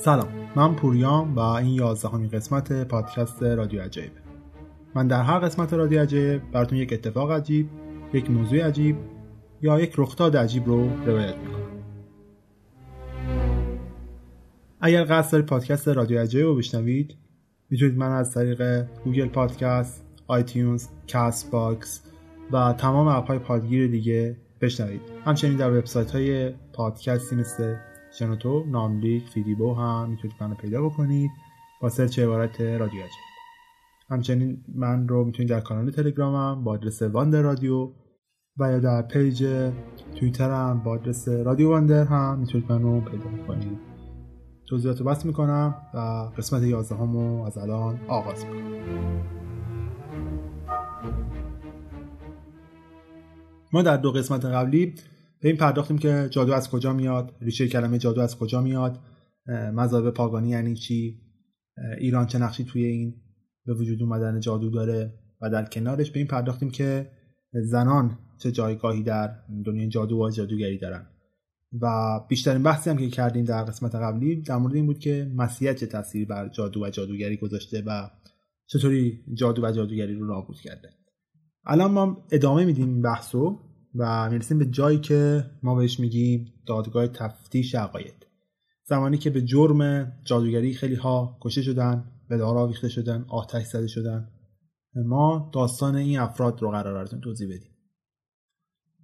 سلام من پوریام و این یازدهمین قسمت پادکست رادیو عجایب من در هر قسمت رادیو عجایب براتون یک اتفاق عجیب یک موضوع عجیب یا یک رخداد عجیب رو روایت می‌کنم. اگر قصد دارید پادکست رادیو عجایب رو بشنوید می‌تونید من از طریق Google Podcast iTunes Castbox و تمام app های پادگیر دیگه بشنوید. همچنین در وبسایت های پادکستی مثل شنوتو ناملیک فیدیبو هم می‌تونید منو پیدا بکنید با search عبارت رادیو عجایب همچنین من رو می‌تونید در کانال تلگرامم با آدرس Wonder Radio و یا در پیج توییترم با آدرس Radio Wonder هم می‌تونید منو پیدا بکنید. توضیحات رو بس می‌کنم و قسمت 11 رو از الان آغاز می‌کنم. ما در دو قسمت قبلی به این پرداختیم که جادو از کجا میاد ریشه کلمه جادو از کجا میاد مذاهب پاگانی یعنی چی ایران چه نقشی توی این به وجود اومدن جادو داره و در کنارش به این پرداختیم که زنان چه جایگاهی در دنیای جادو و جادوگری دارن. و بیشترین بحثی هم که کردیم در قسمت قبلی در مورد این بود که مسیحیت چه تأثیری بر جادو و جادوگری گذاشته و چطوری جادو و جادوگری رو نابود کرده. الان ما ادامه میدیم این بحثو. و می‌رسیم به جایی که ما بهش میگیم دادگاه تفتیش عقاید. زمانی که به جرم جادوگری خیلی ها کشته شدن به دار آویخته شدن آتش زده شدن. ما داستان این افراد رو قرار براتون توضیح بدیم.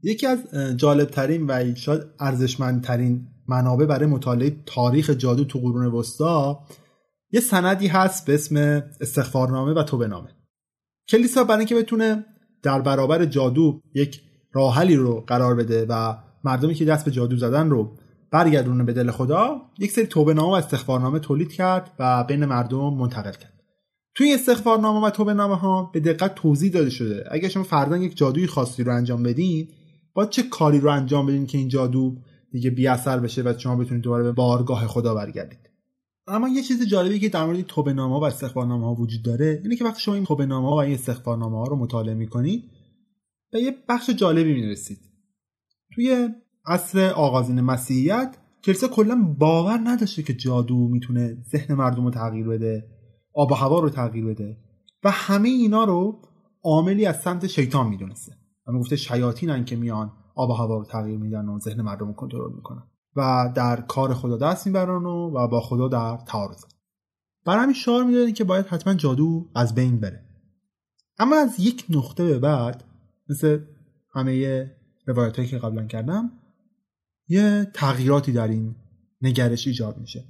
یکی از جالبترین و شاید ارزشمندترین منابع برای مطالعه تاریخ جادو تو قرون وسطا یه سندی هست به اسم استغفارنامه و توبهنامه. کلیسا برای اینکه بتونه در برابر جادو یک راحلی رو قرار بده و مردمی که دست به جادو زدن رو برگردونه به دل خدا یک سری توبه نامه و استغفارنامه تولید کرد و بین مردم منتقل کرد. توی استغفارنامه و توبه نامه ها به دقت توضیح داده شده اگر شما فردا یک جادوی خاصی رو انجام بدین با چه کاری رو انجام بدین که این جادو دیگه بی اثر بشه و شما بتونید دوباره به بارگاه خدا برگردید؟ اما یه چیز جالبی که در مورد توبه نامه و استغفارنامه ها وجود داره اینه که وقتی شما این توبه نامه و این استغفارنامه ها رو مطالعه می‌کنید به یه بخش جالبی می‌رسید توی عصر آغازین مسیحیت کلیسا کلا باور نداشته که جادو می‌تونه ذهن مردم رو تغییر بده آب و هوا رو تغییر بده و همه اینا رو عاملی از سمت شیطان می‌دونسته. و می‌گفته شیاطینن که میان آب و هوا رو تغییر میدن و ذهن مردم رو کنترل می‌کنن و در کار خدا دست می‌برن و با خدا در تعارض برای همین شعار می‌دادن که باید حتما جادو از بین بره. اما از یک نقطه به بعد مثل همه روایت که قبلا کردم یه تغییراتی در این نگرش ایجاد میشه.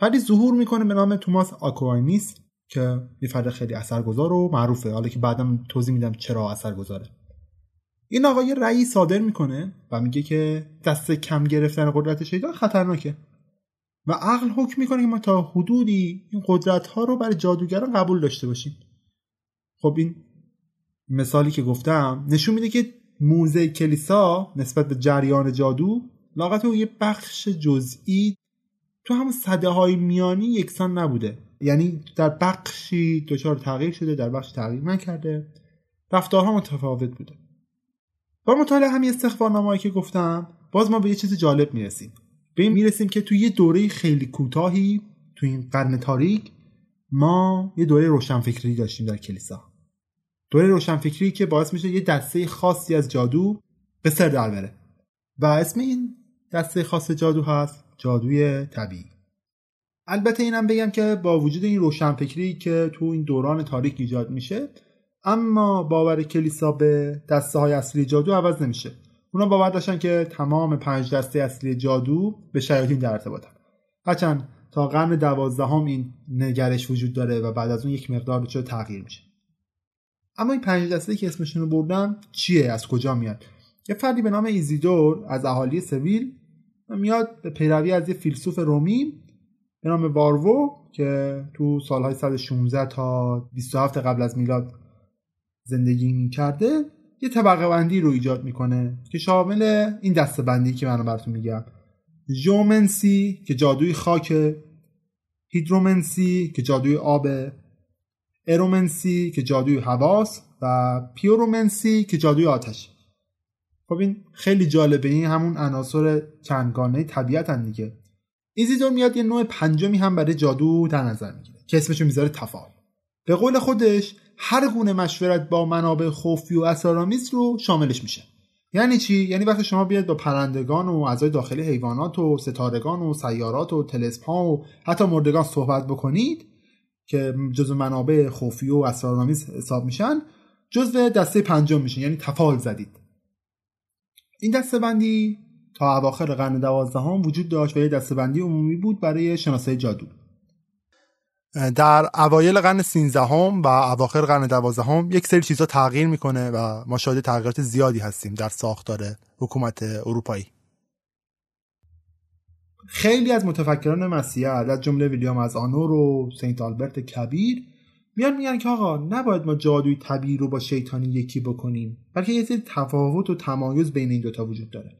فردی ظهور می‌کنه به نام توماس آکواینیس که یه فرد خیلی اثرگذار و معروفه. حالا که بعدم توضیح میدم چرا اثرگذاره. این آقا یه رأی صادر می‌کنه و میگه که دست کم گرفتن قدرت شیطان خطرناکه. و عقل حکم می‌کنه که ما تا حدودی این قدرت ها رو برای جادوگران قبول داشته باشیم. خب این مثالی که گفتم نشون میده که موزه کلیسا نسبت به جریان جادو لاغت او یه بخش جزئی تو هم صده های میانی یکسان نبوده. یعنی در بخشی دچار تغییر شده در بخش تغییر نکرده. رفتارها متفاوت بوده. با مطالعه همین استغفارنامه‌ای که گفتم باز ما به یه چیز جالب می‌رسیم. به این می‌رسیم که توی یه دوره خیلی کوتاهی توی این قرن تاریک ما یه دوره روشنفکری داشتیم در کلیسا. دوره روشنفکری که باعث میشه یه دسته خاصی از جادو به سر در بره. و اسم این دسته خاص جادو هست جادوی طبیعی. البته اینم بگم که با وجود این روشنفکری که تو این دوران تاریک ایجاد میشه اما باور کلیسا به دسته های اصلی جادو عوض نمیشه. اونا باور داشتن که تمام پنج دسته اصلی جادو به شیاطین در ارتباطن. هرچند تا قرن دوازدهم این نگرش وجود داره و بعد از اون یک مقدار چه تغییر میشه. اما این پنج دسته که اسمشون رو بردن چیه؟ از کجا میاد؟ یه فردی به نام ایزیدور از اهالی سویل میاد به پیروی از یه فیلسوف رومی به نام واروو که تو سالهای 116 تا 27 قبل از میلاد زندگی می‌کرده یه طبقه بندی رو ایجاد می‌کنه که شامل این دسته بندی که من براتون میگم. Geomancy که جادوی خاک Hydromancy که جادوی آب Aeromancy که جادوی هواست و Pyromancy که جادوی آتش. خب این خیلی جالبه. این همون عناصر چندگانه طبیعت هم دیگه. ایزیدور میاد یه نوع پنجمی هم برای جادو در نظر می‌گیره که اسمشو می‌ذاره تفال به قول خودش هر گونه مشورت با منابع خوفی و اسرارآمیز رو شاملش میشه. یعنی چی؟ یعنی وقتی شما بیاد با پرندگان و اعضای داخلی حیوانات و ستارگان و سیارات و تلسپ و حتی مردگان صحبت بکنید که جزو منابع خوفی و اسرارآمیز حساب میشن جزو دسته پنجم میشن یعنی تفال زدید. این دسته بندی تا اواخر قرن دوازدهم وجود داشت و یه دسته بندی عمومی بود برای شناسایی جادو. در اوایل قرن 13 و اواخر قرن 12 یک سری چیزها تغییر می‌کنه و ما شاهد تغییرات زیادی هستیم در ساختار حکومت اروپایی. خیلی از متفکران مسیح از جمله ویلیام از آنور و سنت آلبرت کبیر میان میگن که آقا نباید ما جادوی طبیعی رو با شیطانی یکی بکنیم بلکه یه سری تفاوت و تمایز بین این دوتا وجود داره.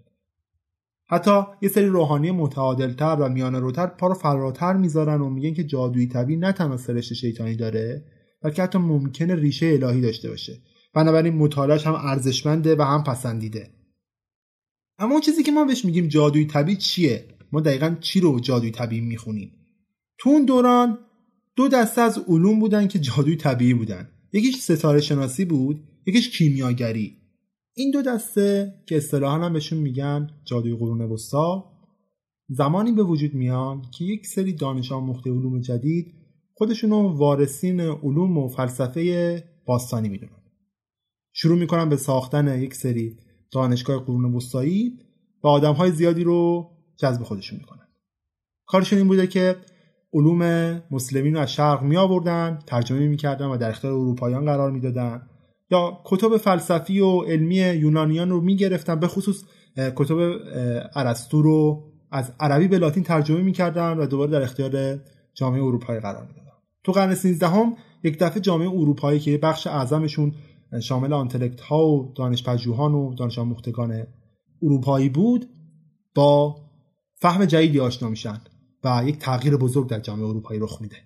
حتی یه سری روحانی متعادلتر و میانه روتر پا رو فراتر می‌ذارن و میگن که جادوی طبیعی نه تنها سرشت شیطانی داره بلکه حتی ممکنه ریشه الهی داشته باشه. بنابراین مطالعهش هم ارزشمنده و هم پسندیده. اما اون چیزی که ما بهش میگیم جادوی طبیعی چیه؟ ما دقیقا چی رو جادوی طبیعی می‌خونیم؟ تو اون دوران دو دسته از علوم بودن که جادوی طبیعی بودن. یکیش ستاره شناسی بود یکیش کیمیاگری. این دو دسته که اصطلاحا هم بهشون میگن جادوی قرون وسطا زمانی به وجود میان که یک سری دانش آموخته علوم جدید خودشونو وارثین علوم و فلسفه باستانی می‌دونن. شروع می‌کنن به ساختن یک سری دانشگاه قرون وسطایی و آدمهای زیادی رو جذب خودشون می‌کنن. کارشون این بوده که علوم مسلمین رو از شرق می آوردن ترجمه می‌کردن و در اختیار اروپاییان قرار می‌دادن یا کتب فلسفی و علمی یونانیان رو می‌گرفتن به خصوص کتب ارسطو رو از عربی به لاتین ترجمه می‌کردن و دوباره در اختیار جامعه اروپایی قرار می‌دادن. تو قرن 13 هم یک دفعه جامعه اروپایی که بخش اعظمشون شامل آنتلکت ها و دانش و دانش اروپایی بود با فهم جدیدی آشنا میشن و یک تغییر بزرگ در جامعه اروپایی رخ میده.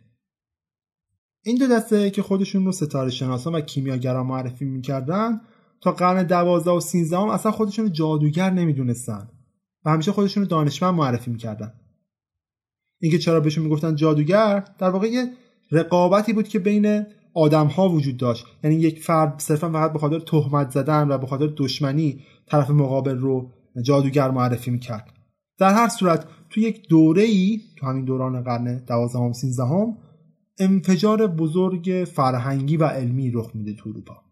این دو دسته که خودشون رو ستاره شناسان و کیمیاگران معرفی می‌کردن تا قرن دوازده و سینزده هم اصلا خودشون رو جادوگر نمی‌دونستن و همیشه خودشون رو دانشمند معرفی می‌کردن. اینکه چرا بهشون می‌گفتن جادوگر در واقع یه رقابتی بود که بین آدم ها وجود داشت. یعنی یک فرد صرفا فقط به خاطر تهمت زدن و به خاطر دشمنی طرف مقابل رو جادوگر معرفی می‌کرد. در هر صورت تو یک دوره ای تو همین دوران قرن دوازدهم سینزدهم انفجار بزرگ فرهنگی و علمی رخ میده تو اروپا.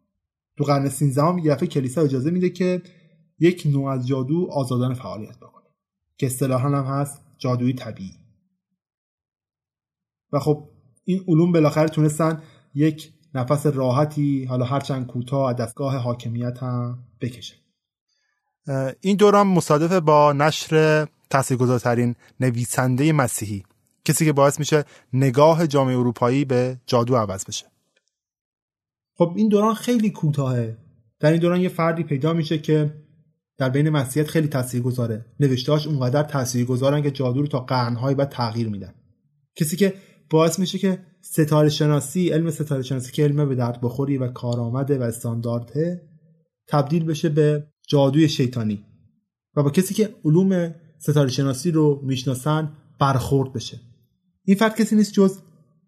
تو قرن 13 هم یه کلیسا اجازه میده که یک نوع از جادو آزادانه فعالیت بکنه که اصطلاحا هم هست جادوی طبیعی. و خب این علوم بالاخره تونستن یک نفس راحتی حالا هرچند کوتاه از دستگاه حاکمیت هم بکشن. این دوران مصادف با نشر تاثیرگذارترین نویسنده مسیحی کسی که باعث میشه نگاه جامعه اروپایی به جادو عوض بشه. خب این دوران خیلی کوتاهه. در این دوران یه فردی پیدا میشه که در بین مسیحیت خیلی تاثیرگذاره. نوشتهاش اونقدر تاثیرگذارن که جادو رو تا قرنهای بعد تغییر میدن. کسی که باعث میشه که ستاره شناسی علم ستاره شناسی که علم به درد بخوری و کارآمده و استاندارده تبدیل بشه به جادوی شیطانی و با کسی که علوم ستاره شناسی رو می‌شناسن برخورد بشه. این فرد کسی نیست جز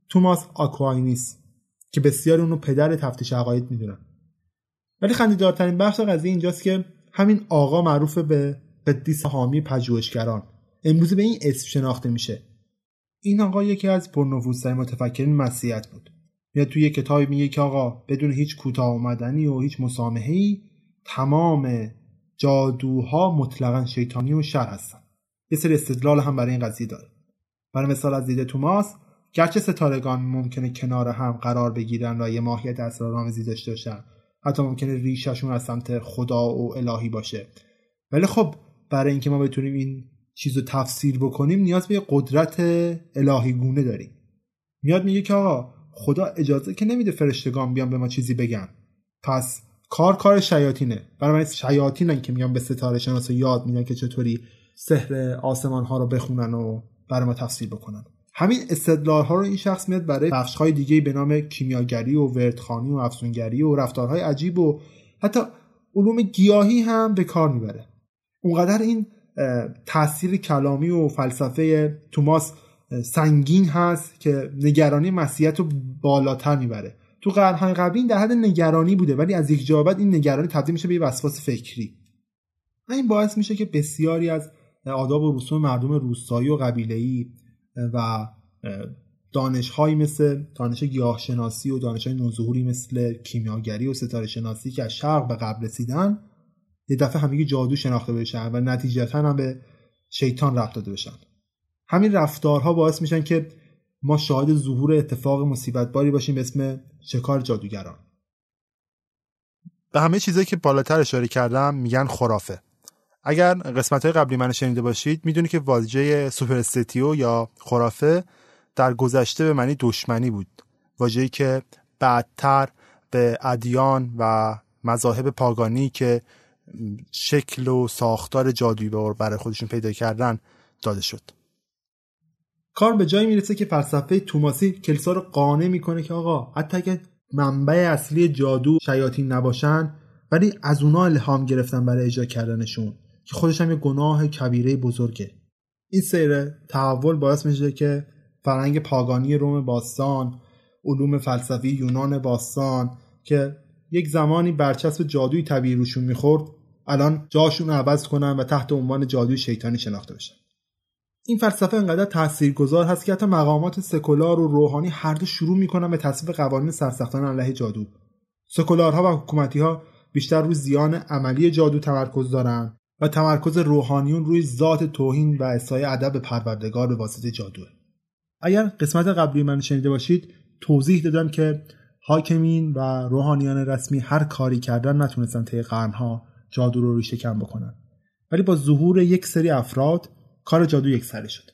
توماس آکواینیس که بسیار اونو پدر تفتیش عقاید می‌دونن. ولی خندیدارترین بخش قضیه اینجاست که همین آقا معروف به قدیس حامی پژوهشگران. امروز به این اسم شناخته میشه. این آقا یکی از پرنفوذترین متفکرین مسیحیت بود. میاد توی کتابی میگه که آقا بدون هیچ کوتاه آمدنی و هیچ مسامحه تمام جادوها مطلقا شیطانی و شر هستن. یه سری استدلال هم برای این قضیه داره. برای مثال از دید توماس گرچه ستارگان ممکنه کنار هم قرار بگیرن و یه ماهیت اسرارآمیزی داشته باشن حتی ممکنه ریششون از سمت خدا و الهی باشه. ولی خب برای اینکه ما بتونیم این چیز رو تفسیر بکنیم نیاز به قدرت الهی گونه داریم. میاد میگه که آقا خدا اجازه که نمیده فرشتگان بیان به ما چیزی بگن. پس کار کار شیاطینه. برای شیاطینن که میان به ستاره شناسا یاد میدن که چطوری سحر آسمان ها رو بخونن و برای ما تفسیر بکنن. همین استدلال ها رو این شخص میاد برای بخش های دیگه به نام کیمیاگری و وردخانی و افسونگری و رفتارهای عجیب و حتی علوم گیاهی هم به کار می‌بره. اونقدر این تاثیر کلامی و فلسفه توماس سنگین هست که نگرانی مسیحیت رو بالاتر می‌بره. تو قرنهای قبلی این در حد نگرانی بوده ولی از یک بعد این نگرانی تبدیل میشه به وسواس فکری. این باعث میشه که بسیاری از آداب و رسوم مردم روستایی و قبیله‌ای و دانشهایی مثل دانش گیاهشناسی و دانش های نوظهوری مثل کیمیاگری و ستاره شناسی که از شرق به قبل رسیدن یه دفعه همه جادو شناخته بشن و نتیجتا هم به شیطان رفت داده بشن. همین رفتارها باعث میشن که ما شاهد ظهور اتفاق مصیبت باری باشیم به اسم شکار جادوگران. به همه چیزایی که بالاتر اشاره کردم میگن خرافه. اگر قسمت های قبلی من شنیده باشید می‌دونی که واژه سوپرستیو یا خرافه در گذشته به معنی دشمنی بود. واژه‌ای که بعدتر به ادیان و مذاهب پاگانی که شکل و ساختار جادویی برای خودشون پیدا کردن داده شد. کار به جایی می‌رسه که فلسفه توماسی کلیسا رو قانع می‌کنه که آقا حتی اگه منبع اصلی جادو شیاطین نباشن ولی از اونا الهام گرفتن برای اجرا کردنشون که خودش هم یه گناه کبیره بزرگه. این سیر تحول باعث میشه که فرهنگ پاگانی روم باستان علوم فلسفی یونان باستان که یک زمانی برچسب جادوی طبیعی روشون می‌خورد الان جاشون عوض کنن و تحت عنوان جادوی شیطانی شناخته بشن. این فلسفه انقدر تاثیرگذار هست که حتی مقامات سکولار و روحانی هر دو شروع می‌کنن به تصویب قوانین سرسختانه علیه جادو. سکولارها و حکومتی ها بیشتر روی زیان عملی جادو تمرکز دارن و تمرکز روحانیون روی ذات توهین و اسای ادب پروردگار به واسطه جادوه. اگر قسمت قبلی من شنیده باشید توضیح دادم که حاکمین و روحانیان رسمی هر کاری کردن نتونستن طی قرنها جادو رو ریشه کم بکنن. ولی با ظهور یک سری افراد کار جادو یک سره شد.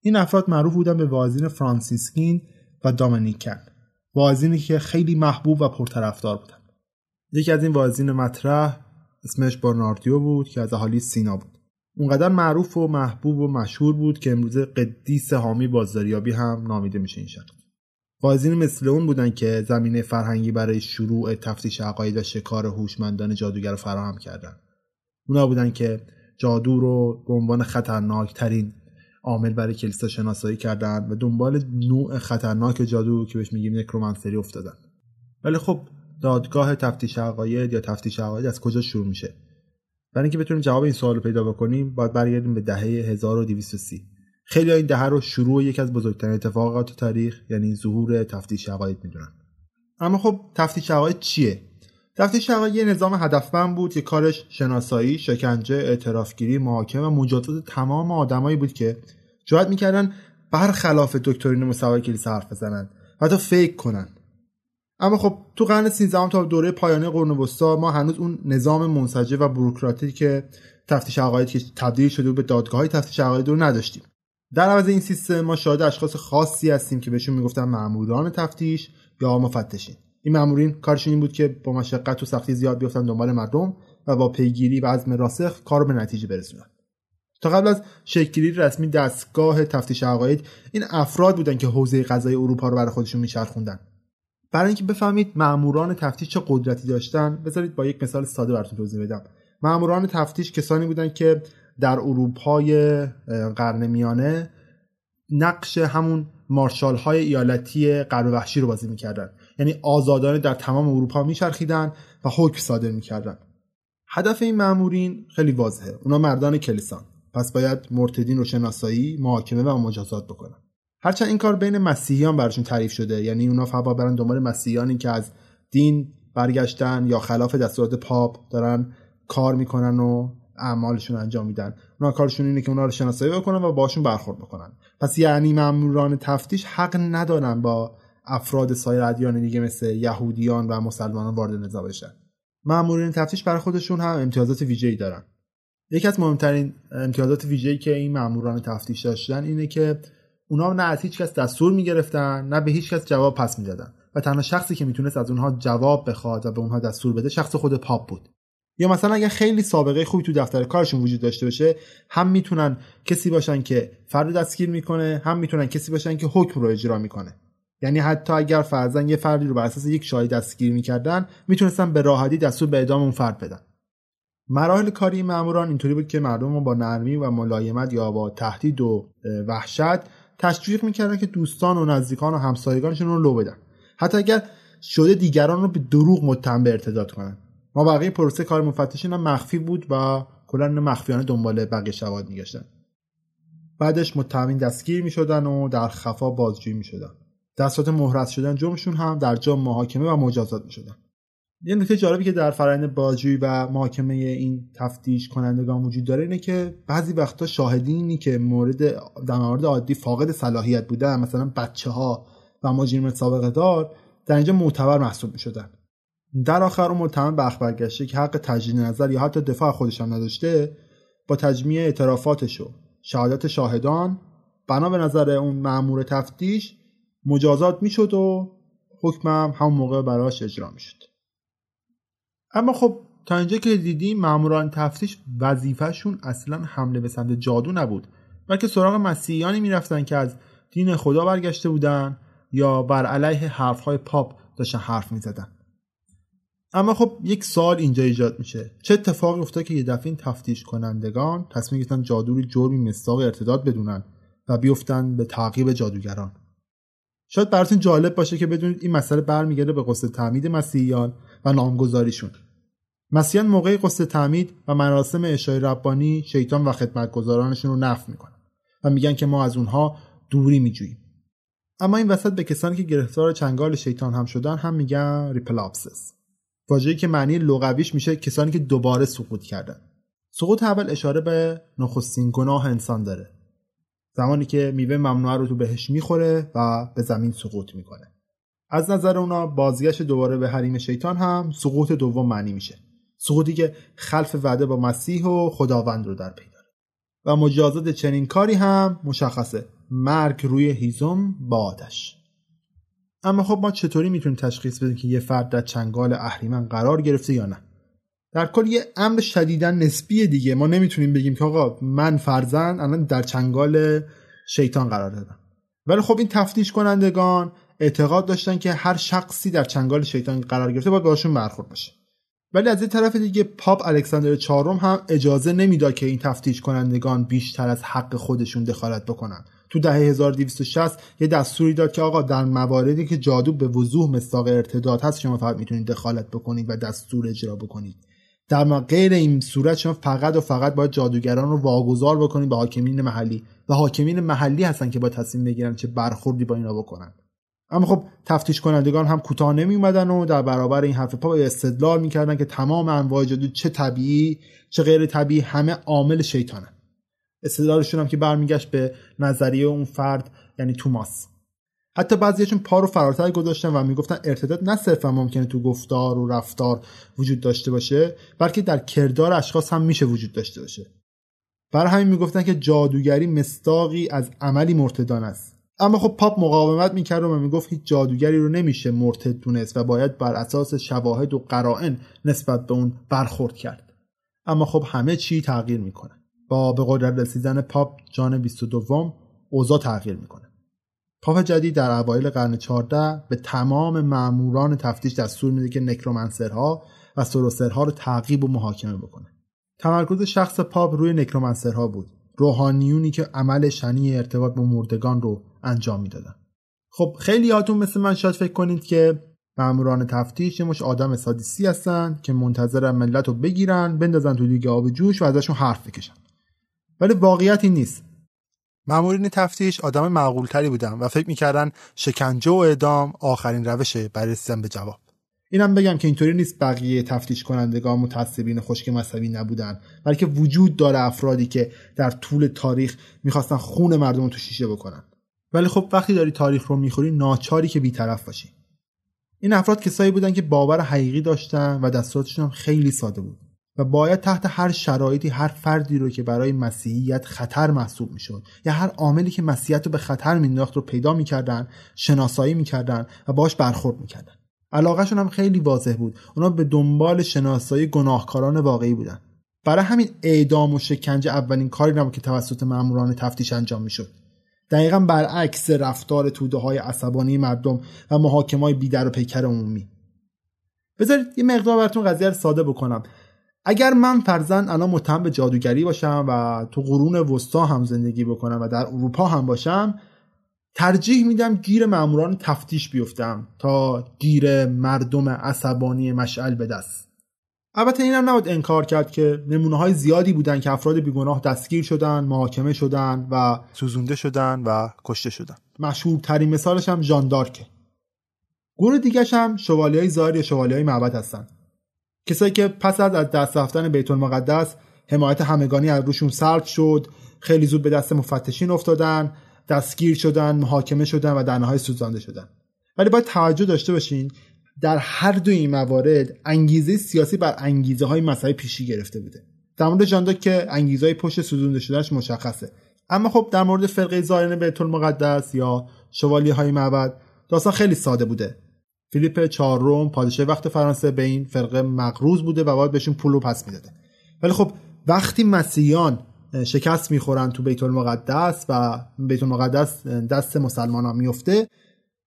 این افراد معروف بودن به واعظین فرانسیسکین و دامنیکن واعظینی که خیلی محبوب و پرطرفدار بودن. یکی از این واعظین مطرح اسمش برناردیو بود که از اهالی سینا بود. اونقدر معروف و محبوب و مشهور بود که امروز قدیس حامی بازاریابی هم نامیده میشه این شخص. واعظین مثل اون بودن که زمینه فرهنگی برای شروع تفتیش عقاید و شکار هوشمندان جادوگر فراهم کردن. اونا بودن که جادو رو به عنوان خطرناکترین عامل برای کلیسا شناسایی کردن و دنبال نوع خطرناک جادو که بهش میگیم نکرومنسری افتادن. ولی خب دادگاه تفتیش عقاید یا تفتیش عقاید از کجا شروع میشه؟ برای اینکه بتونیم جواب این سوال رو پیدا بکنیم باید برگردیم به دهه 1230 خیلی این دهه رو شروع یکی از بزرگترین اتفاقات تاریخ یعنی ظهور تفتیش عقاید می‌دونن. اما خب تفتیش عقاید چیه؟ تفتیش یه نظام هدفمند بود که کارش شناسایی شکنجه اعترافگیری محاکمه و مجازات تمام آدمایی بود که جرأت می‌کردن برخلاف دکترین مصوای کلیسا حرف بزنن و حتی فکر کنن. اما خب تو قرن 13 تا دوره پایانی قرن وسطا ما هنوز اون نظام منسجم و بوروکراتی که تفتیش عقاید که تبدیل شده به دادگاه های تفتیش عقاید رو نداشتیم. در عوض این سیستم ما شاهد اشخاص خاصی هستیم که بهشون می‌گفتن ماموران تفتیش یا مفتشین. این مامورین کارشون این بود که با مشقت و سختی زیاد بیفتن دنبال مردم و با پیگیری و عزم راسخ کار به نتیجه برسونن. تا قبل از شکلگیری رسمی دستگاه تفتیش عقاید این افراد بودن که حوزه قضایی اروپا رو برای خودشون میچرخوندن. برای اینکه بفهمید ماموران تفتیش چه قدرتی داشتن بذارید با یک مثال ساده براتون توضیح بدم. ماموران تفتیش کسانی بودن که در اروپای قرن میانه نقش همون مارشال های ایالتی غرب وحشی رو بازی می‌کردن. یعنی آزادانه در تمام اروپا میچرخیدن و حکم صادر می‌کردن. هدف این مامورین خیلی واضحه. اونا مردان کلیسان پس باید مرتدین رو شناسایی محاکمه و مجازات بکنن. هرچند این کار بین مسیحیان براشون تعریف شده یعنی اونا فقط برن دنبال مسیحیانی که از دین برگشتن یا خلاف دستورات پاپ دارن کار می‌کنن و اعمالشون انجام میدن. اونا کارشون اینه که اونا رو شناسایی بکنن و باشون برخورد بکنن. پس یعنی ماموران تفتیش حق ندارن با افراد سایر ادیان دیگه مثل یهودیان و مسلمانان وارد نزاع بشن. مامورین تفتیش برای خودشون هم امتیازات ویژه‌ای دارن. یکی از مهمترین امتیازات ویژه‌ای که این ماموران تفتیش داشتن اینه که اونا نه از هیچ کس دستور می‌گرفتن نه به هیچ کس جواب پس می‌دادن و تنها شخصی که می‌تونست از اونها جواب بخواد و به اونها دستور بده شخص خود پاپ بود. یا مثلا اگر خیلی سابقه خوبی تو دفتر کارشون وجود داشته باشه هم می‌تونن کسی باشن که فرد دستگیر می‌کنه هم می‌تونن کسی باشن که حکم رو اجرا می‌کنه. یعنی حتی اگر فرزن یه فردی رو بر اساس یک شاهد دستگیر می‌کردن می‌تونستن به راحتی دستور به اعدام اون فرد بدن. مراحل کاری ماموران اینطوری بود که مردم رو با نرمی و ملایمت یا با تهدید و وحشت تشویق می‌کردن که دوستان و نزدیکان و همسایگانشون رو لو بدن. حتی اگر شده دیگران رو به دروغ متهم به ارتداد کنن. ما بقیه پروسه کار مفتشین هم مخفی بود و کلا مخفیانه دنبال بقیه شواهد میگشتن. بعدش متهمین دستگیر می‌شدن و در خفا بازجویی می‌شدن. دستات مهرس شدن جرمشون هم در جا محاکمه و مجازات می‌شدن. یه نکته جالبی که در فرآیند بازجویی و محاکمه این تفتیش کنندگان وجود داره اینه که بعضی وقتا شاهدینی که مورد در مورد عادی فاقد صلاحیت بودن مثلا بچه ها و مجرم سابقه دار در اینجا معتبر محسوب می‌شدن. در آخر اون متهم به برگشته که حق تجدید نظر یا حتی دفاع خودش هم نداشته با تجمیع اعترافاتش و شهادت شاهدان بنا به نظر اون مأمور تفتیش مجازات می‌شد و حکمم همون موقع براش اجرا می‌شد. اما خب تا اینجا که دیدیم ماموران تفتیش وظیفهشون اصلا حمله به سمت جادو نبود بلکه سراغ مسیحیانی می‌رفتن که از دین خدا برگشته بودن یا بر علیه حرفهای پاپ داشتن حرف می‌زدن. اما خب یک سال اینجا ایجاد میشه. چه اتفاقی افتاد که یه دفعه این تفتیش کنندگان تصمیم گرفتن جادو رو جرمی مستاق ارتداد بدونن و بیفتن به تعقیب جادوگران. شاید براتون جالب باشه که بدونید این مسئله برمیگرده به قصد تعمید مسیحیان و نامگذاریشون. مسیحیان موقع قصد تعمید و مراسم اشای ربانی شیطان و خدمتگزارانشون رو نفع می‌کنن و میگن که ما از اونها دوری میجوییم. اما این وسط به کسانی که گرفتار چنگال شیطان هم شدن هم میگن relapsus واژه‌ای که معنی لغویش میشه کسانی که دوباره سقوط کردن. سقوط اول اشاره به نخستین گناه انسان داره. زمانی که میوه ممنوعه رو تو بهشت می‌خوره و به زمین سقوط می‌کنه. از نظر اونا بازگشت دوباره به حریم شیطان هم سقوط دوم معنی میشه. سقوطی که خلف وعده با مسیح و خداوند رو در پی داره. و مجازات چنین کاری هم مشخصه. مرگ روی هیزم با آتش. اما خب ما چطوری می‌تونیم تشخیص بدیم که یه فرد در چنگال اهریمن قرار گرفته یا نه؟ در کل یه امر شدیدا نسبی دیگه. ما نمی‌تونیم بگیم که آقا من فرزن الان در چنگال شیطان قرار دادم. ولی خب این تفتیش کنندگان اعتقاد داشتن که هر شخصی در چنگال شیطان قرار گرفته باید باشون برخورد باشه. ولی از این طرف دیگه پاپ الکساندر چهارم هم اجازه نمی‌داد که این تفتیش کنندگان بیشتر از حق خودشون دخالت بکنن. تو دهه 1260 یه دستوری داد که آقا در مواردی که جادو به وضوح مستاق ارتداد هست شما فقط می‌تونید دخالت بکنید و دستور اجرا بکنید. در غیر این صورت شما فقط و فقط باید جادوگران رو واگذار بکنید به حاکمین محلی. و حاکمین محلی هستن که با تصمیم بگیرن چه برخوردی با اینا بکنن. اما خب تفتیش کنندگان هم کوتاه نمی اومدن و در برابر این حرف پا استدلال می‌کردن که تمام انواع جادو چه طبیعی چه غیر طبیعی همه عامل شیطانه استدلالشون هم که برمیگشت به نظریه اون فرد یعنی توماس. حتی بعضیشون پا رو فراتر گذاشتن و می‌گفتن ارتداد نه صرفا ممکنه تو گفتار و رفتار وجود داشته باشه بلکه در کردار اشخاص هم میشه وجود داشته باشه. برای همین می‌گفتن که جادوگری مستاقی از عملی مرتدان است. اما خب پاپ مقاومت می‌کرد و می‌گفت هیچ جادوگری رو نمیشه مرتد دونست و باید بر اساس شواهد و قرائن نسبت به اون برخورد کرد. اما خب همه چی تغییر می‌کنه. با به قدرت رسیدن پاپ جان 22 اوضاع تغییر می‌کنه. پاپ جدید در اوایل قرن 14 به تمام ماموران تفتیش دستور میده که نکرومنسرها و سروسرها رو تعقیب و محاکمه بکنه. تمرکز شخص پاپ روی نکرومنسرها بود. روحانیونی که عمل شنی ارتباط با مردگان رو انجام می‌دادن. خب خیلی هاتون مثل من شاید فکر کنید که ماموران تفتیش مش آدم سادیسی هستن که منتظر ملت رو بگیرن بندازن تو دیگه آب جوش و ازشون حرف بکشن. ولی واقعیت این نیست. مامورین تفتیش آدم معقولتری بودن و فکر می‌کردن شکنجه و اعدام آخرین روشه برای رسیدن به جواب. اینم بگم که اینطوری نیست بقیه تفتیش کنندگان متعصبین خشک مذهبی نبودن بلکه وجود داره افرادی که در طول تاریخ می‌خواستن خون مردم رو تو شیشه بکنن. ولی خب وقتی داری تاریخ رو می‌خوری ناچاری که بیطرف باشی. این افراد کسایی بودن که باور حقیقی داشتن و دستوراتشون هم خیلی ساده بود. و باید تحت هر شرایطی هر فردی رو که برای مسیحیت خطر محسوب می‌شد یا هر عاملی که مسیحیت رو به خطر مینداخت رو پیدا می‌کردن شناسایی می‌کردن و باش برخورد می‌کردن. علاقهشون هم خیلی واضح بود. اونا به دنبال شناسایی گناهکاران واقعی بودن. برای همین اعدام و شکنجه اولین کاری نبود که توسط ماموران تفتیش انجام می‌شد. دقیقا برعکس رفتار توده های عصبانی مردم و محاکمه های بیدر و پیکر عمومی. بذارید یه مقدار براتون قضیه رو ساده بکنم. اگر من فرزن الان متهم به جادوگری باشم و تو قرون وسطا هم زندگی بکنم و در اروپا هم باشم ترجیح میدم گیر ماموران تفتیش بیفتم تا گیر مردم عصبانی مشعل به دست. البته اینم نباید انکار کرد که نمونه های زیادی بودن که افراد بیگناه دستگیر شدن محاکمه شدن و سوزونده شدن و کشته شدن. مشهورترین مثالش هم ژان دارکه گروه دیگه هم شوالی های ظاهر یا شوالی های معبد هستن. کسایی که پس از از دست رفتن بیت المقدس حمایت همگانی از روشون سلب شد خیلی زود به دست مفتشین افتادن دستگیر شدن محاکمه شدن و در نهایت سوزانده شدن. ولی باید توجه داشته باشین در هر دو این موارد انگیزه سیاسی بر انگیزه های مسئله پیشی گرفته بوده. در مورد جانداک که انگیزه های پشت سوزونده شدنش مشخصه. اما خب در مورد فرقه زائرین بیت المقدس یا شوالی های معبد داستان خیلی ساده بوده. فیلیپ چهارم پادشاه وقت فرانسه به این فرقه مقروض بوده و باید بهشون پول پس می‌داده. ولی خب وقتی مسیحیان شکست می‌خورن تو بیت المقدس و بیت المقدس دست مسلمان ها میفته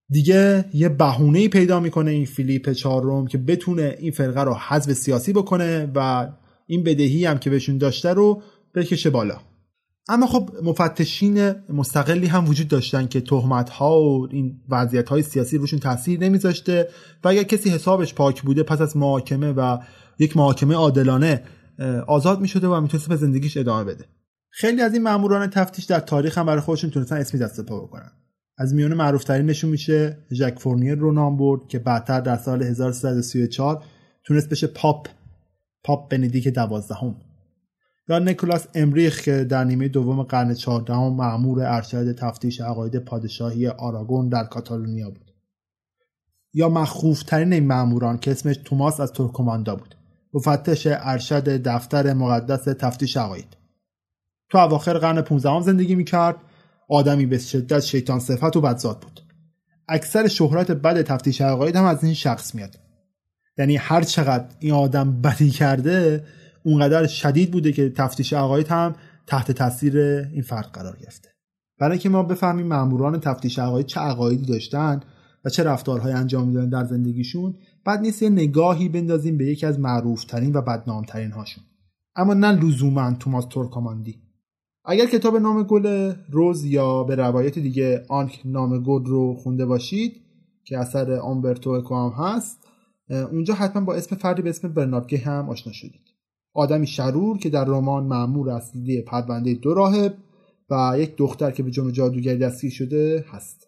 دیگه یه بهونه پیدا می‌کنه این فیلیپ چهارم که بتونه این فرقه رو حذف سیاسی بکنه و این بدهی هم که بهشون داشته رو بکشه بالا. اما خب مفتشین مستقلی هم وجود داشتن که تهمت ها و این وضعیت های سیاسی روشون تاثیر نمیذاشته و اگر کسی حسابش پاک بوده پس از محاکمه و یک محاکمه عادلانه آزاد می‌شده و می‌تونست به زندگیش ادامه بده. خیلی از این ماموران تفتیش در تاریخ هم برای خودشون تونستن اسمی دست پا بکنن. از میون معروفترینشون میشه ژاک فورنیر رو نام برد که بعدتر در سال 1334 تونست بشه پاپ پاپ بندیکت دوازدهم. یا نیکولاس امریخ که در نیمه دوم قرن چهاردهم مامور ارشد تفتیش عقاید پادشاهی آراگون در کاتالونیا بود. یا مخوفترین این معموران که اسمش توماس از ترکماندا بود. مفتش ارشد دفتر مقدس تفتیش عقاید. تو اواخر قرن 15 زندگی می‌کرد. آدمی به شدت شیطان صفت و بدزاد بود. اکثر شهرت بد تفتیش عقاید هم از این شخص میاد. یعنی هر چقدر این آدم بدی کرده اونقدر شدید بوده که تفتیش عقاید هم تحت تاثیر این فرد قرار گرفته. برای اینکه ما بفهمیم ماموران تفتیش عقاید چه عقایدی داشتن و چه رفتارهایی انجام می‌دادن در زندگیشون بعد نیست یه نگاهی بندازیم به یکی از معروفترین و بدنامترین هاشون اما نه لزوما توماس تورکاماندی اگر کتاب نام گل روز یا به روایت دیگه آنک نام گل رو خونده باشید که اثر آمبرتو اکو هست اونجا حتما با اسم فردی به اسم برناردگه هم آشنا شدید. آدمی شرور که در رمان معمور اصلی پرونده دو راهب و یک دختر که به جرم جادوگری دستگیر شده هست.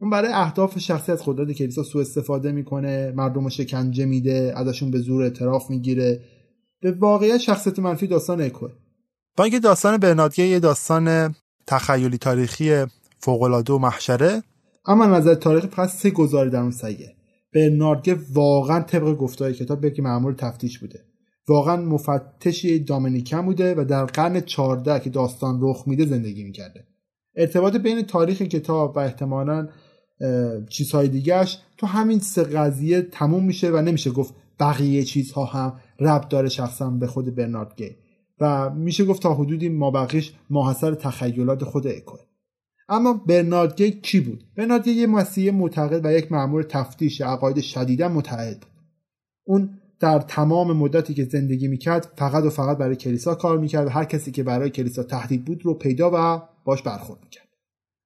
اون برای اهداف شخصی از قدرت کلیسا سوء استفاده می‌کنه مردم رو شکنجه میده ازشون به زور اعتراف می‌گیره. به واقعیت شخصیت منفی داستان اکوه با اینکه داستان برنادگه یه داستان تخیلی تاریخی فوقالعاده و محشره اما نظر تاریخی فقط سه گزاری در اون سیه برناردگه واقعا طبق گفتهای کتاب بگی معمول تفتیش بوده. واقعا مفتشی دامنیکن بوده و در قرن 14 که داستان رخ میده زندگی می‌کرده. ارتباط بین تاریخ کتاب و احتمالا چیزهای دیگهش تو همین سه قضیه تموم میشه و نمیشه گفت بقیه چیزها هم ربط داره شخصا به خود برنارد گی. و میشه گفت تا حدودی مابقیش ماحصر تخیلات خود اکوه. اما برنارد گی کی بود؟ برنارد گی یه مسیح معتقد و یک مأمور تفتیش عقاید شدیدا متعهد بود. اون در تمام مدتی که زندگی می‌کرد فقط و فقط برای کلیسا کار می‌کرد و هر کسی که برای کلیسا تهدید بود رو پیدا و باش برخورد می‌کرد.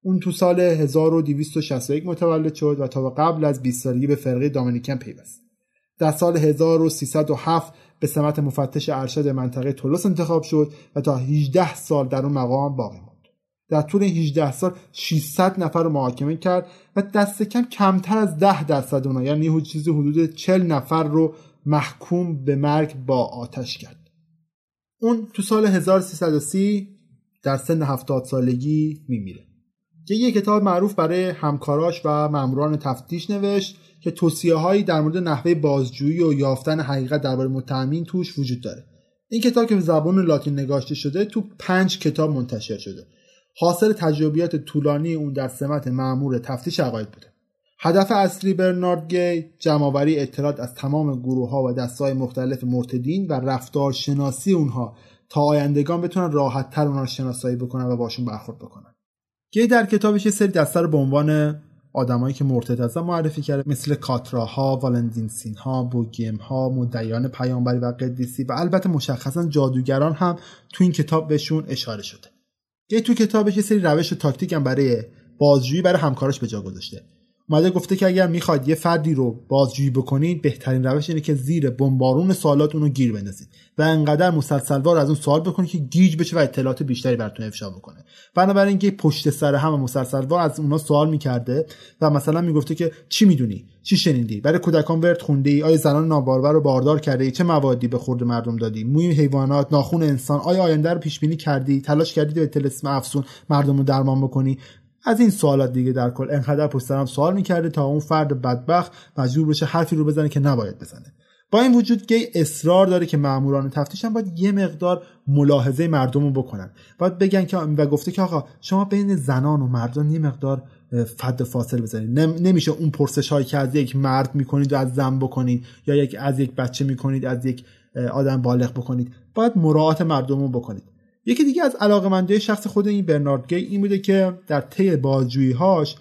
اون تو سال 1261 متولد شد و تا قبل از 20 سالگی به فرقه دامینیکن پیوست. در سال 1307 به سمت مفتش ارشد منطقه تولوس انتخاب شد و تا 18 سال در اون مقام باقی ماند در طول 18 سال 600 نفر رو محاکمه کرد و دست کم کمتر از 10 درصد اونها یعنی چیزی حدود 40 نفر رو محکوم به مرگ با آتش کرد. اون تو سال 1330 در سن 70 سالگی میمیره. که یه کتاب معروف برای همکاراش و ماموران تفتیش نوشت که توصیه هایی در مورد نحوه بازجویی و یافتن حقیقت درباره متهمین توش وجود داره. این کتاب که به زبان لاتین نگاشته شده تو پنج کتاب منتشر شده. حاصل تجربیات طولانی اون در سمت معمور تفتیش عقاید بوده. هدف اصلی برنارد گی جمعآوری اطلاعات از تمام گروه ها و دستای مختلف مرتدین و رفتار شناسی اونها تا آیندگان بتونن راحت تر اونها رو شناسایی بکنن و باشون برخورد بکنن گی در کتابش یه سری دسته رو به عنوان آدمایی که مرتد معرفی کرده مثل کاتراها، والندینسین ها، بوگیم ها، پیامبری و قدیسی و البته مشخصا جادوگران هم تو این کتاب بهشون اشاره شده. گی تو کتابش یه سری روش و تاکتیک هم برای بازجویی برای همکاراش به جا گذاشته. اومده گفته که اگر می‌خواد یه فردی رو بازجویی بکنید بهترین روش اینه که زیر بمبارون سوالات اونو گیر بندازید و انقدر مسلسلوار از اون سوال بکنید که گیج بشه و اطلاعات بیشتری براتون افشا بکنه. بنابراین اینکه پشت سر هم مسلسلوار از اونا سوال می‌کرده و مثلا می‌گفته که چی می‌دونی؟ چی شنیدی؟ برای کودکان ورد خونده ای آیا زنان نابارور رو باردار کرده ای چه موادی به خورد مردم دادی؟ موی حیوانات ناخون انسان آیا آینده رو پیش بینی کردی؟ تلاش کردی به تلسم افسون مردم رو درمان بکنی؟ از این سوالات دیگه در کل انقدر پشت سرم سوال می‌کرده تا اون فرد بدبخت مجبور بشه حرفی رو بزنه که نباید بزنه. با این وجود گی اصرار داره که ماموران تفتیش هم باید یه مقدار ملاحظه مردم رو بکنن. باید بگن که و گفته که آقا شما بین زنان و مردان یه مقدار فد فاصله بزنید. نمیشه اون پرسش هایی که از یک مرد می‌کنید و از زن بکنید یا یک از یک بچه می‌کنید از یک آدم بالغ بکنید. باید مراعات مردم رو بکنید. یکی دیگه از علاقمندی شخص خود این برنارد گی این بوده که در طی هاش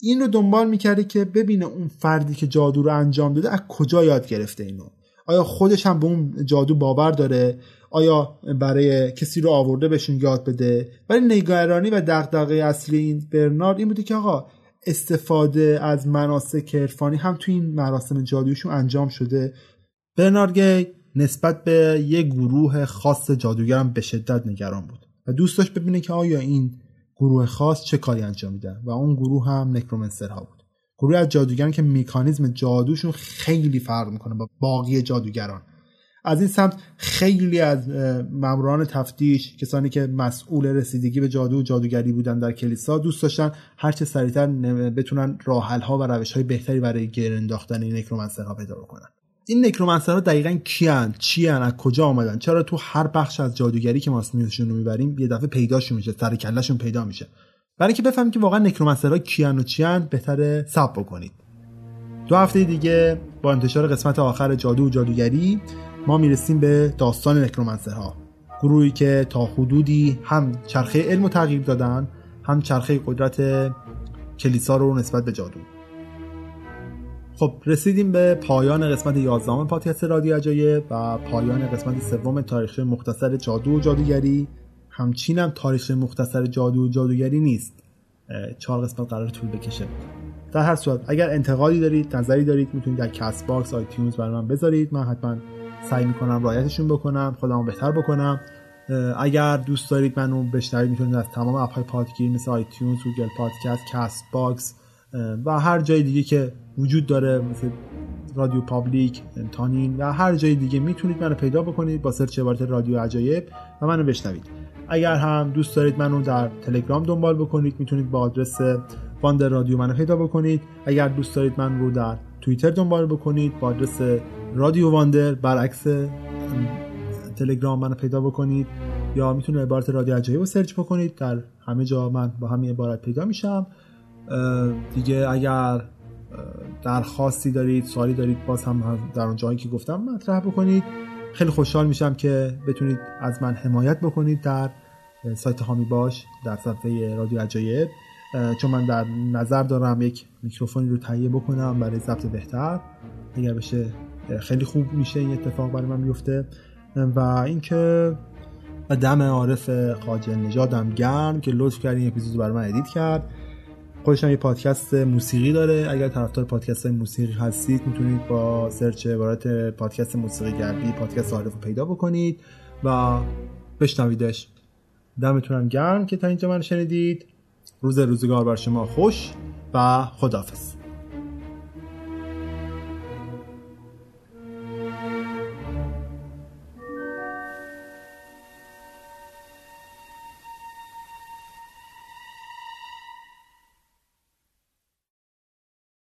این رو دنبال می‌کرده که ببینه اون فردی که جادو رو انجام داده از کجا یاد گرفته اینو. آیا خودش هم به اون جادو باور داره؟ آیا برای کسی رو آورده بهشون یاد بده؟ ولی نگرانی و دغدغه اصلی این برنارد این بوده که آقا استفاده از مناسک عرفانی هم تو این مراسم جادویشون انجام شده. برنارد گی نسبت به یک گروه خاص جادوگرم به شدت نگران بود و دوست داشت ببینه که آیا این گروه خاص چه کاری انجام میدن و اون گروه هم نکرومنسرها بود. گروه از جادوگران که میکانیزم جادوشون خیلی فرق می‌کنه با باقی جادوگران. از این سمت خیلی از ماموران تفتیش کسانی که مسئول رسیدگی به جادو و جادوگری بودن در کلیسا دوست داشتن هرچه سریعتر بتونن راحل ها و روش های بهتری برای گیر انداختن این نکرومنسرها پیدا بکنن. این نکرومنسرها دقیقا کیان؟ چیان؟ از کجا آمدن؟ چرا تو هر بخش از جادوگری که ما اسمشون رو می‌بریم یه دفعه پیداشون میشه سر کلهشون پیدا میشه؟ برای اینکه بفهمید که واقعا نکرومنسرها کیان و چیان بهتره سب بکنید. دو هفته دیگه با انتشار قسمت آخر جادو و جادوگری ما می‌رسیم به داستان نکرومنسرها. گروهی که تا حدودی هم چرخه علم و تغییر دادن هم چرخه قدرت کلیسا رو نسبت به جادو. خب رسیدیم به پایان قسمت 11 پادکست رادیو عجایب و پایان قسمت سوم تاریخ مختصر جادو و جادوگری. همچین هم تاریخ مختصر جادو و جادوگری نیست. چهار قسمت قرار طول بکشه. در هر صورت اگر انتقادی دارید نظری دارید می‌تونید در Castbox iTunes برای من بذارید. من حتما سعی می‌کنم رعایتشون بکنم خودمو بهتر بکنم. اگر دوست دارید منو بشنوید می‌تونید از تمام اپ های پادگیر مثل iTunes Google Podcast Castbox و هر جای دیگه که وجود داره مثل RadioPublic TuneIn و هر جای دیگه. می‌تونید منو پیدا بکنید با search عبارت رادیو عجایب و منو بشنوید. اگر هم دوست دارید منو در تلگرام دنبال بکنید می‌تونید با آدرس Wonder Radio منو پیدا بکنید. اگر دوست دارید من رو در توییتر دنبال بکنید با آدرس Radio Wonder برعکس تلگرام منو پیدا بکنید. یا می‌تونید عبارت رادیو عجایب رو search بکنید. در همه جا من با همین عبارت پیدا میشم. دیگه اگر درخواستی دارید سوالی دارید باز هم در اون جایی که گفتم مطرح بکنید. خیلی خوشحال میشم که بتونید از من حمایت بکنید در سایت هامی باش در صفحه رادیو عجایب. چون من در نظر دارم یک میکروفونی رو تهیه بکنم برای ضبط بهتر. اگر بشه خیلی خوب میشه این اتفاق برای من بیفته و اینکه دم عارف خاجل نژادم گرم که لطف کرد این اپیزود برای من edit کرد. خودش یه پادکست موسیقی داره. اگر طرفدار پادکست های موسیقی هستید می‌تونید با search عبارت پادکست موسیقی گردی پادکست عارف رو پیدا بکنید و بشنویدش. دمتونم گرم که تا اینجا من شنیدید. روز روزگار بر شما خوش و خدافظ